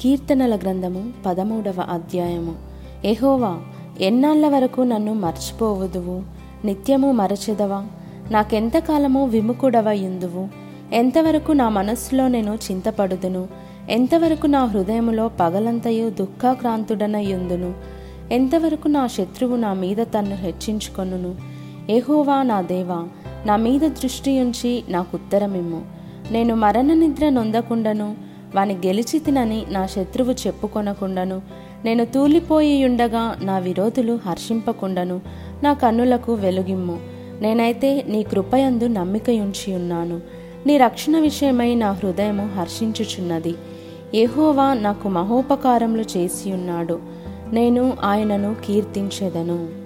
కీర్తనల గ్రంథము పదమూడవ అధ్యాయము. ఎహోవా ఎన్నాళ్ళ వరకు నన్ను మర్చిపోవదువు? నిత్యము మరచెదవా? నాకెంతకాలము విముకుడవయుందువు ఎంతవరకు నా మనస్సులో నేను చింతపడుదును? ఎంతవరకు నా హృదయములో పగలంతయు దుఃఖాక్రాంతుడనయుందును? ఎంతవరకు నా శత్రువు నా మీద తన్ను హెచ్చించుకొనును? ఎహోవా నా దేవా నా మీద దృష్టి ఉంచి నాకు ఉత్తరమిమ్ము నేను మరణ నిద్ర నొందకుండను. వాని గెలిచి తినని నా శత్రువు చెప్పుకొనకుండను. నేను తూలిపోయి ఉండగా నా విరోధులు హర్షింపకుండను. నా కన్నులకు వెలుగిమ్ము. నేనైతే నీ కృపయందు నమ్మికయుంచి ఉన్నాను. నీ రక్షణ విషయమై నా హృదయము హర్షించుచున్నది. ఏహోవా నాకు మహోపకారములు చేసి ఉన్నాడు నేను ఆయనను కీర్తించెదను.